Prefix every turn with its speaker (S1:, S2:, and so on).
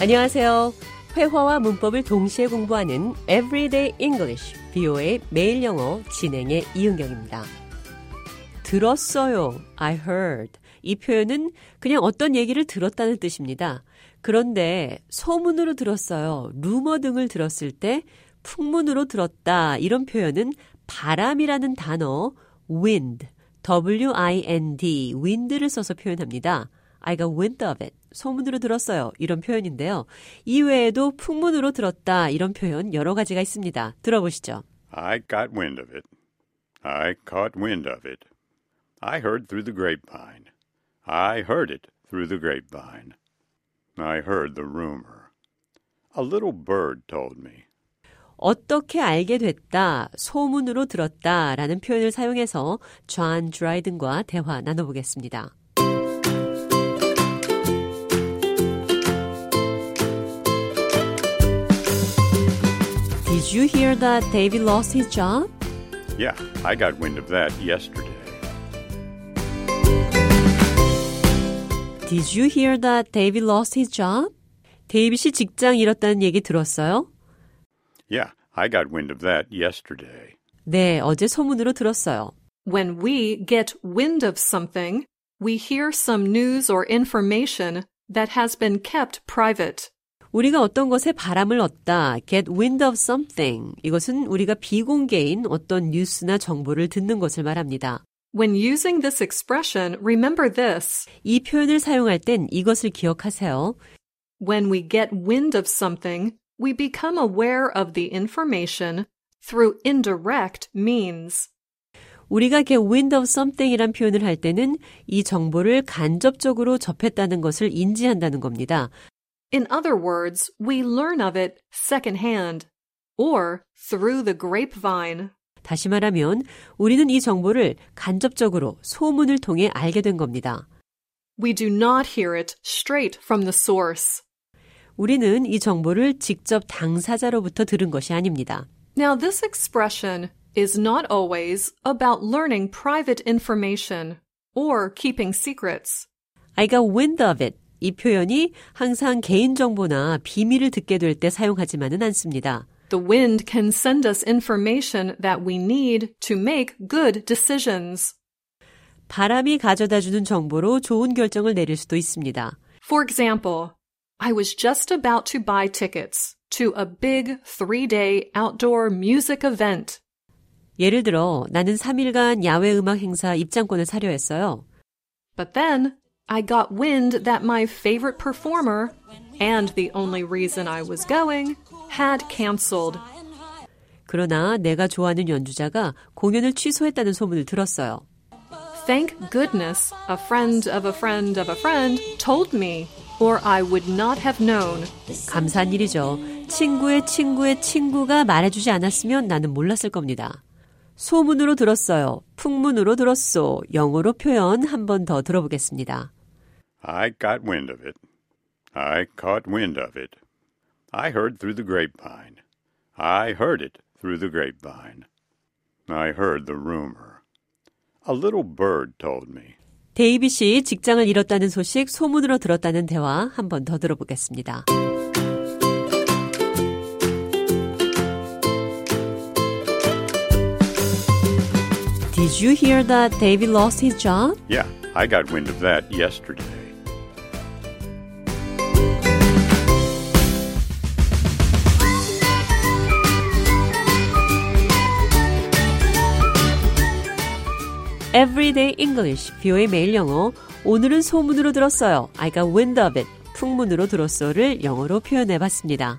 S1: 안녕하세요. 회화와 문법을 동시에 공부하는 Everyday English, BO의 매일 영어 진행의 이은경입니다. 들었어요. I heard. 이 표현은 그냥 어떤 얘기를 들었다는 뜻입니다. 그런데 소문으로 들었어요. 루머 등을 들었을 때 풍문으로 들었다. 이런 표현은 바람이라는 단어 wind, W-I-N-D, wind를 써서 표현합니다. I got wind of it. 소문으로 들었어요. 이런 표현인데요. 이외에도 풍문으로 들었다. 이런 표현 여러 가지가 있습니다. 들어보시죠.
S2: I got wind of it. I caught wind of it. I heard through the grapevine. I heard it through the grapevine. I heard the rumor. A little bird told me.
S1: 어떻게 알게 됐다, 소문으로 들었다 라는 표현을 사용해서 존 드라이든과 대화 나눠보겠습니다. Did you hear that David lost his job?
S2: Yeah, I got wind of that yesterday.
S1: Did you hear that David lost his job? 데이빗이 직장 잃었다는 얘기 들었어요?
S2: Yeah, I got wind of that yesterday.
S1: 네, 어제 소문으로 들었어요.
S3: When we get wind of something, we hear some news or information that has been kept private.
S1: 우리가 어떤 것에 바람을 얻다, get wind of something. 이것은 우리가 비공개인 어떤 뉴스나 정보를 듣는 것을 말합니다.
S3: When using this expression, remember this.
S1: 이 표현을 사용할 땐 이것을 기억하세요.
S3: When we get wind of something, we become aware of the information through indirect means.
S1: 우리가 get wind of something이란 표현을 할 때는 이 정보를 간접적으로 접했다는 것을 인지한다는 겁니다.
S3: In other words, we learn of it secondhand or through the grapevine.
S1: 다시 말하면 우리는 이 정보를 간접적으로 소문을 통해 알게 된 겁니다.
S3: We do not hear it straight from the source.
S1: 우리는 이 정보를 직접 당사자로부터 들은 것이 아닙니다.
S3: Now, this expression is not always about learning private information or keeping secrets.
S1: I got wind of it. 이 표현이 항상 개인정보나 비밀을 듣게 될 때 사용하지만은 않습니다.
S3: The wind can send us information that we need to make good decisions.
S1: 바람이 가져다 주는 정보로 좋은 결정을 내릴 수도 있습니다.
S3: For example, I was just about to buy tickets to a big three day outdoor music event.
S1: 예를 들어 나는 3일간 야외 음악 행사 입장권을 사려 했어요.
S3: But then I got wind that my favorite performer and the only reason I was going had canceled.
S1: 그러나 내가 좋아하는 연주자가 공연을 취소했다는 소문을 들었어요.
S3: Thank goodness a friend of a friend of a friend told me, or I would not have known.
S1: 감사한 일이죠. 친구의 친구의 친구가 말해주지 않았으면 나는 몰랐을 겁니다. 소문으로 들었어요. 풍문으로 들었소. 영어로 표현 한 번 더 들어보겠습니다.
S2: I got wind of it. I caught wind of it. I heard through the grapevine. I heard it through the grapevine. I heard the rumor. A little bird told me.
S1: 데이빗이 직장을 잃었다는 소식 소문으로 들었다는 대화 한 번 더 들어보겠습니다. Did you hear that David lost his job?
S2: Yeah, I got wind of that yesterday.
S1: Everyday English, 뷰의 매일 영어. 오늘은 소문으로 들었어요. I got wind of it. 풍문으로 들었어를 영어로 표현해 봤습니다.